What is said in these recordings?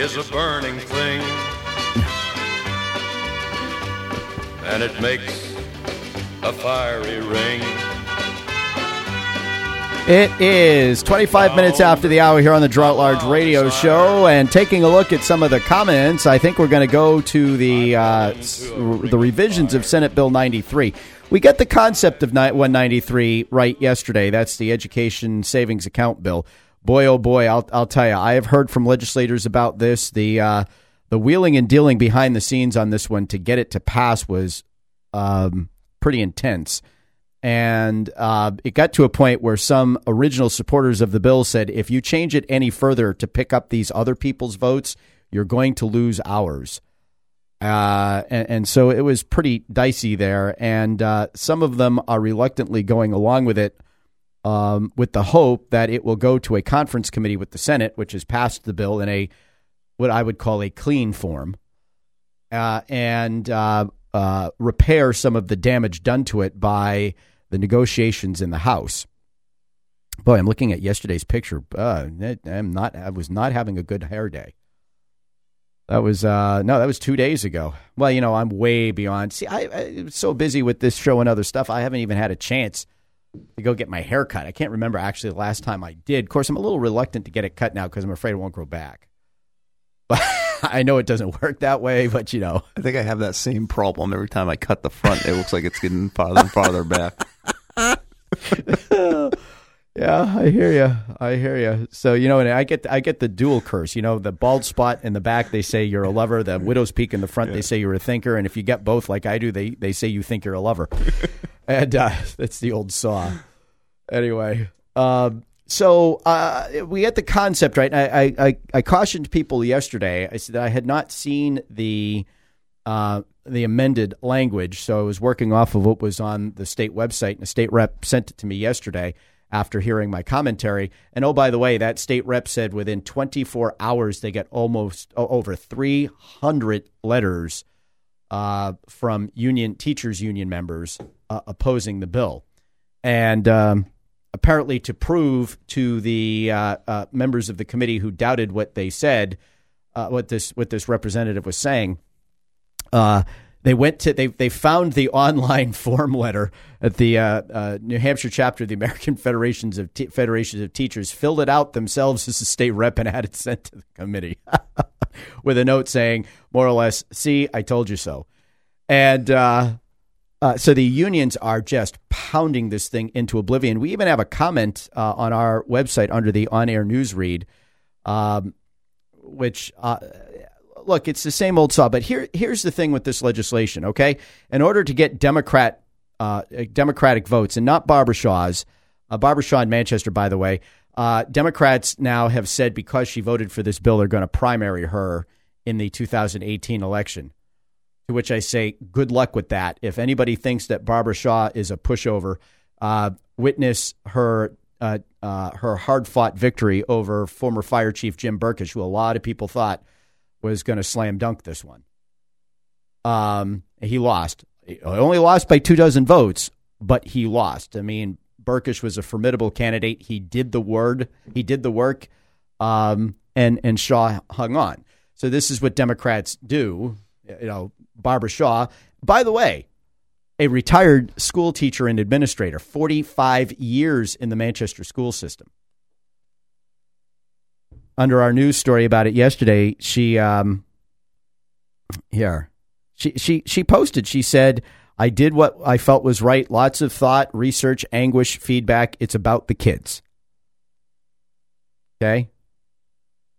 is a burning thing. And it makes a fiery ring. It is 25 minutes after the hour here on the Girard at Large Radio Show, and taking a look at some of the comments, I think we're going to go to the uh, the revisions of Senate Bill 93. We got the concept of 193 right yesterday. That's the Education Savings Account Bill. Boy, oh boy, I'll I'll tell you, I have heard from legislators about this. The uh, the wheeling and dealing behind the scenes on this one to get it to pass was um, pretty intense. And uh, it got to a point where some original supporters of the bill said, if you change it any further to pick up these other people's votes, you're going to lose ours. Uh, and, and, so it was pretty dicey there. And uh, some of them are reluctantly going along with it um, with the hope that it will go to a conference committee with the Senate, which has passed the bill in a what I would call a clean form, uh, and uh, uh, repair some of the damage done to it by the negotiations in the House. Boy, I'm looking at yesterday's picture. Uh, I'm not. I was not having a good hair day. That was uh, no, that was two days ago. Well, you know, I'm way beyond. See, I, I'm so busy with this show and other stuff. I haven't even had a chance to go get my hair cut. I can't remember actually the last time I did. Of course, I'm a little reluctant to get it cut now because I'm afraid it won't grow back. But I know it doesn't work that way, but you know. I think I have that same problem every time I cut the front. It looks like it's getting farther and farther back. yeah, I hear you. I hear you. So you know, and I get I get the dual curse. You know, the bald spot in the back, they say you're a lover. The widow's peak in the front, yeah. they say you're a thinker. And if you get both, like I do, they they say you think you're a lover. and uh, that's the old saw. Anyway, um, so uh, we had the concept right. I, I, I cautioned people yesterday. I said I had not seen the uh, the amended language, so I was working off of what was on the state website, and the state rep sent it to me yesterday after hearing my commentary. And oh, by the way, that state rep said within 24 hours they get almost over 300 letters uh, from union teachers union members uh, opposing the bill, and. Um, apparently to prove to the uh, uh, members of the committee who doubted what they said, uh, what this what this representative was saying. Uh, they went to they they found the online form letter at the uh, uh, New Hampshire chapter of the American Federations of Federations of Teachers, filled it out themselves as a state rep, and had it sent to the committee with a note saying, more or less, "See, I told you so." And uh, so the unions are just pounding this thing into oblivion. We even have a comment uh, on our website under the on-air news read, um, which uh, look, it's the same old saw. But here, here's the thing with this legislation. Okay, in order to get Democrat uh, Democratic votes, and not Barbara Shaw's, uh, Barbara Shaw in Manchester, by the way, uh, Democrats now have said because she voted for this bill, they're going to primary her in the 2018 election. To which I say, good luck with that. If anybody thinks that Barbara Shaw is a pushover, uh, witness her uh, uh, her hard fought victory over former Fire Chief Jim Burkush, who a lot of people thought was going to slam dunk this one. Um, he lost. He only lost by two dozen votes, but he lost. I mean, Burkush was a formidable candidate. He did the word. He did the work, um, and and Shaw hung on. So this is what Democrats do. You know, Barbara Shaw. By the way, a retired school teacher and administrator, 45 years in the Manchester school system. Under our news story about it yesterday, she um here. She she she posted, she said, I did what I felt was right. Lots of thought, research, anguish, feedback. It's about the kids. Okay?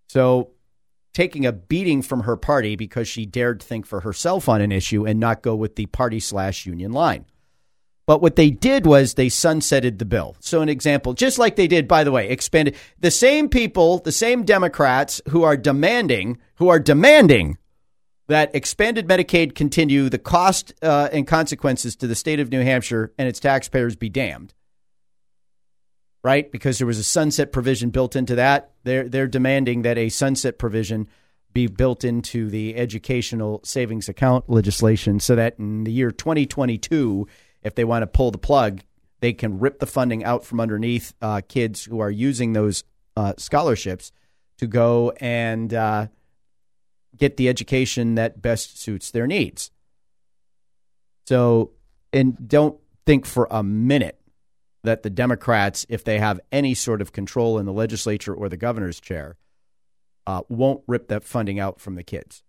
So taking a beating from her party because she dared think for herself on an issue and not go with the party slash union line. But what they did was they sunsetted the bill. So, an example, just like they did, by the way, expanded the same people, the same Democrats who are demanding, who are demanding that expanded Medicaid continue, the cost uh, and consequences to the state of New Hampshire and its taxpayers be damned right? Because there was a sunset provision built into that. They're they're demanding that a sunset provision be built into the educational savings account legislation so that in the year 2022, if they want to pull the plug, they can rip the funding out from underneath uh, kids who are using those uh, scholarships to go and uh, get the education that best suits their needs. So, and don't think for a minute that the Democrats, if they have any sort of control in the legislature or the governor's chair, uh, won't rip that funding out from the kids.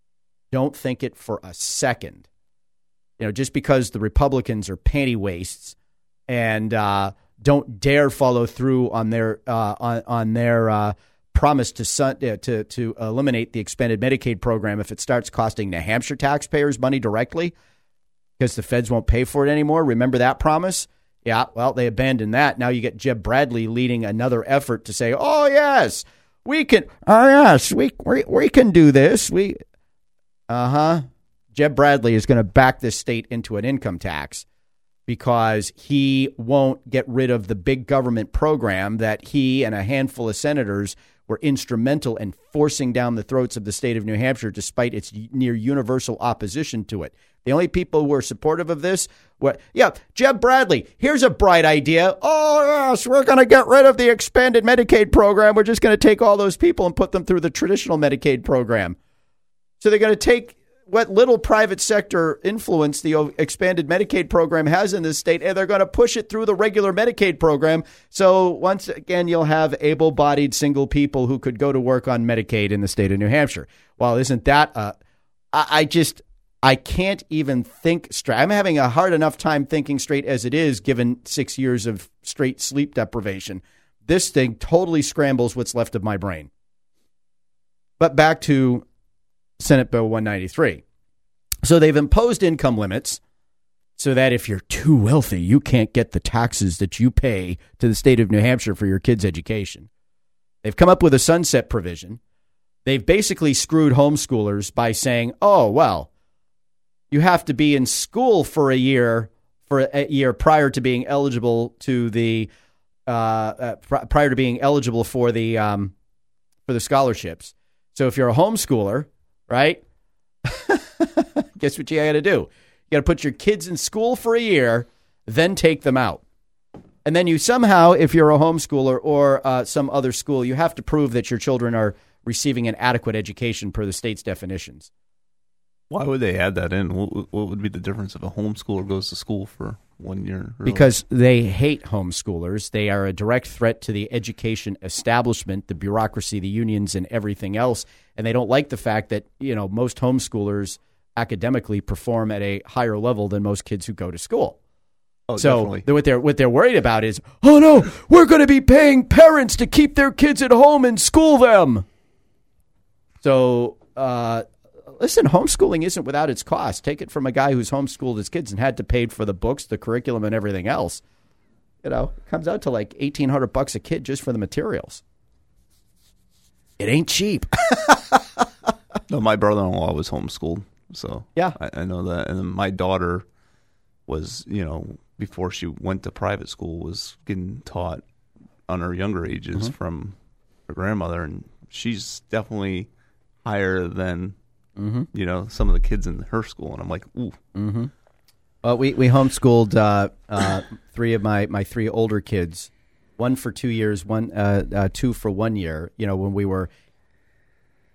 Don't think it for a second. You know, just because the Republicans are panty waists and uh, don't dare follow through on their uh, on, on their uh, promise to sun, uh, to to eliminate the expanded Medicaid program if it starts costing New Hampshire taxpayers money directly because the feds won't pay for it anymore. Remember that promise? Yeah, well, they abandoned that. Now you get Jeb Bradley leading another effort to say, "Oh yes, we can. Oh yes, we we, we can do this. We, uh huh." Jeb Bradley is going to back this state into an income tax because he won't get rid of the big government program that he and a handful of senators were instrumental in forcing down the throats of the state of New Hampshire despite its near universal opposition to it. The only people who were supportive of this were, yeah, Jeb Bradley, here's a bright idea. Oh, yes, we're going to get rid of the expanded Medicaid program. We're just going to take all those people and put them through the traditional Medicaid program. So they're going to take what little private sector influence the expanded Medicaid program has in this state, and they're going to push it through the regular Medicaid program. So once again, you'll have able-bodied single people who could go to work on Medicaid in the state of New Hampshire. Well, isn't that? Uh, I, I just I can't even think straight. I'm having a hard enough time thinking straight as it is, given six years of straight sleep deprivation. This thing totally scrambles what's left of my brain. But back to Senate Bill 193. So they've imposed income limits so that if you're too wealthy, you can't get the taxes that you pay to the state of New Hampshire for your kids' education. They've come up with a sunset provision. They've basically screwed homeschoolers by saying, oh, well, you have to be in school for a year for a year prior to being eligible to the uh, uh, prior to being eligible for the um, for the scholarships. So if you're a homeschooler, right? Guess what you got to do? You got to put your kids in school for a year, then take them out. And then you somehow, if you're a homeschooler or uh, some other school, you have to prove that your children are receiving an adequate education per the state's definitions. Why would they add that in? What, what would be the difference if a homeschooler goes to school for one year? Because they hate homeschoolers. They are a direct threat to the education establishment, the bureaucracy, the unions, and everything else. And they don't like the fact that you know most homeschoolers academically perform at a higher level than most kids who go to school. Oh, so what they're what they're worried about is, oh no, we're going to be paying parents to keep their kids at home and school them. So uh, listen, homeschooling isn't without its cost. Take it from a guy who's homeschooled his kids and had to pay for the books, the curriculum, and everything else. You know, it comes out to like eighteen hundred bucks a kid just for the materials. It ain't cheap. no, my brother-in-law was homeschooled, so yeah, I, I know that. And my daughter was, you know, before she went to private school, was getting taught on her younger ages mm-hmm. from her grandmother, and she's definitely higher than mm-hmm. you know some of the kids in her school, and I'm like, ooh. Mm-hmm. Well, we we homeschooled uh, uh, three of my my three older kids, one for two years, one uh, uh two for one year. You know, when we were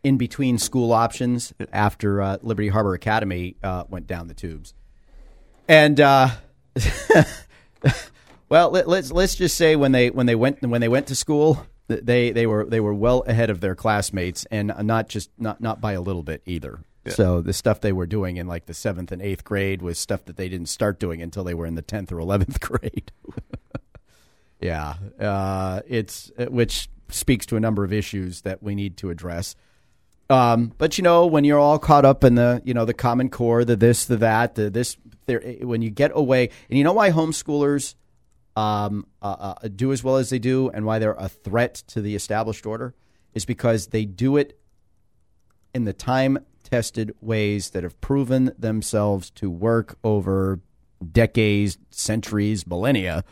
in between school options after uh, Liberty Harbor Academy uh, went down the tubes, and well, let, let's let's just say when they when they went when they went to school, they they were they were well ahead of their classmates, and not just not not by a little bit either. Yeah. So the stuff they were doing in like the seventh and eighth grade was stuff that they didn't start doing until they were in the tenth or eleventh grade. yeah, uh, it's which speaks to a number of issues that we need to address. Um, but you know, when you're all caught up in the you know the Common Core, the this, the that, the this, there, when you get away, and you know why homeschoolers um, uh, uh, do as well as they do and why they're a threat to the established order is because they do it in the time tested ways that have proven themselves to work over decades, centuries, millennia,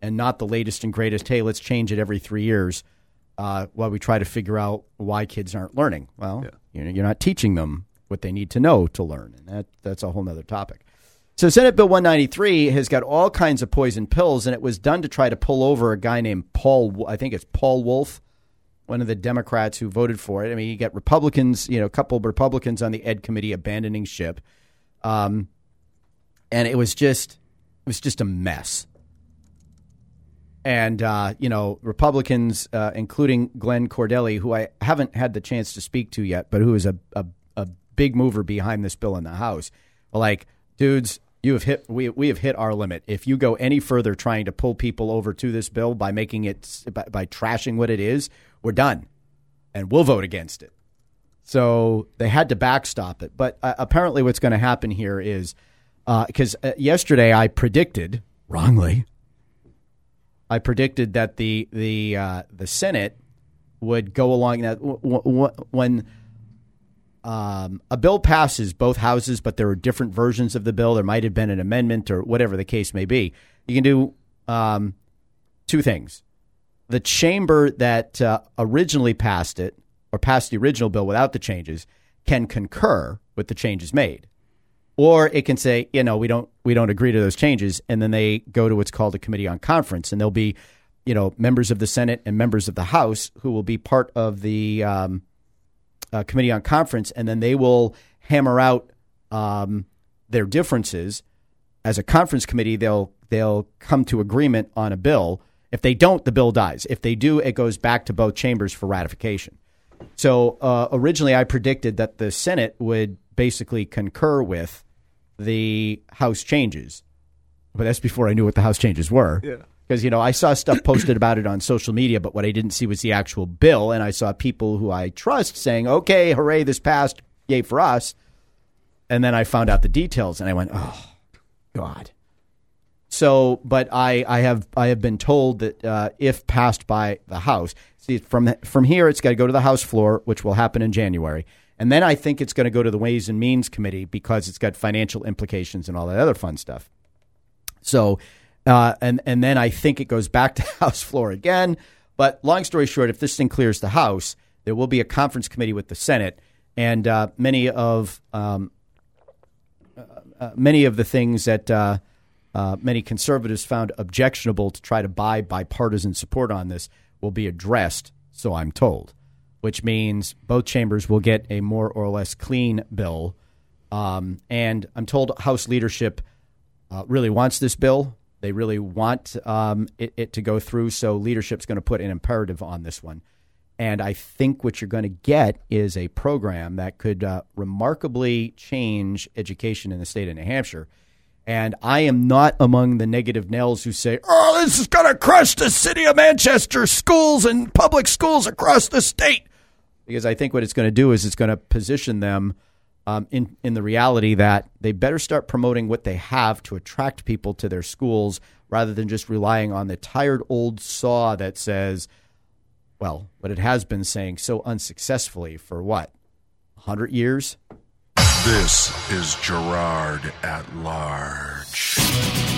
and not the latest and greatest. Hey, let's change it every three years uh, while we try to figure out why kids aren't learning. Well, yeah. you're not teaching them what they need to know to learn, and that, that's a whole other topic. So Senate Bill 193 has got all kinds of poison pills, and it was done to try to pull over a guy named Paul. I think it's Paul Wolf one of the Democrats who voted for it. I mean, you get Republicans, you know, a couple of Republicans on the Ed Committee abandoning ship, um, and it was just it was just a mess. And uh, you know, Republicans, uh, including Glenn Cordelli, who I haven't had the chance to speak to yet, but who is a, a, a big mover behind this bill in the House, like, dudes, you have hit we we have hit our limit. If you go any further trying to pull people over to this bill by making it by, by trashing what it is, we're done, and we'll vote against it. So they had to backstop it. But uh, apparently, what's going to happen here is because uh, uh, yesterday I predicted wrongly. I predicted that the the uh, the Senate would go along that w- w- when um, a bill passes both houses, but there are different versions of the bill. There might have been an amendment or whatever the case may be. You can do um, two things. The chamber that uh, originally passed it or passed the original bill without the changes can concur with the changes made, or it can say, you know, we don't we don't agree to those changes, and then they go to what's called a committee on conference, and there'll be, you know, members of the Senate and members of the House who will be part of the um, uh, Committee on Conference, and then they will hammer out um, their differences. As a conference committee, they'll they'll come to agreement on a bill. If they don't, the bill dies. If they do, it goes back to both chambers for ratification. So uh, originally, I predicted that the Senate would basically concur with the House changes, but that's before I knew what the House changes were. Yeah because you know I saw stuff posted about it on social media, but what I didn't see was the actual bill, and I saw people who I trust saying, "Okay, hooray, this passed, yay for us," and then I found out the details, and I went, "Oh, God." So, but I, I have I have been told that uh, if passed by the House, see from from here it's got to go to the House floor, which will happen in January, and then I think it's going to go to the Ways and Means Committee because it's got financial implications and all that other fun stuff. So uh, and and then I think it goes back to House floor again. But long story short, if this thing clears the House, there will be a conference committee with the Senate, and uh, many of um, uh, uh many of the things that uh, uh, many conservatives found objectionable to try to buy bipartisan support on this will be addressed. So I'm told, which means both chambers will get a more or less clean bill. Um, and I'm told House leadership really wants this bill they really want um, it, it, to go through, so leadership's going to put an imperative on this one. And I think what you're going to get is a program that could uh, remarkably change education in the state of New Hampshire. And I am not among the negative Nels who say, oh, this is going to crush the city of Manchester schools and public schools across the state. Because I think what it's going to do is it's going to position them um, in in the reality that they better start promoting what they have to attract people to their schools rather than just relying on the tired old saw that says, well, what it has been saying so unsuccessfully for what, hundred years. This is Girard at Large.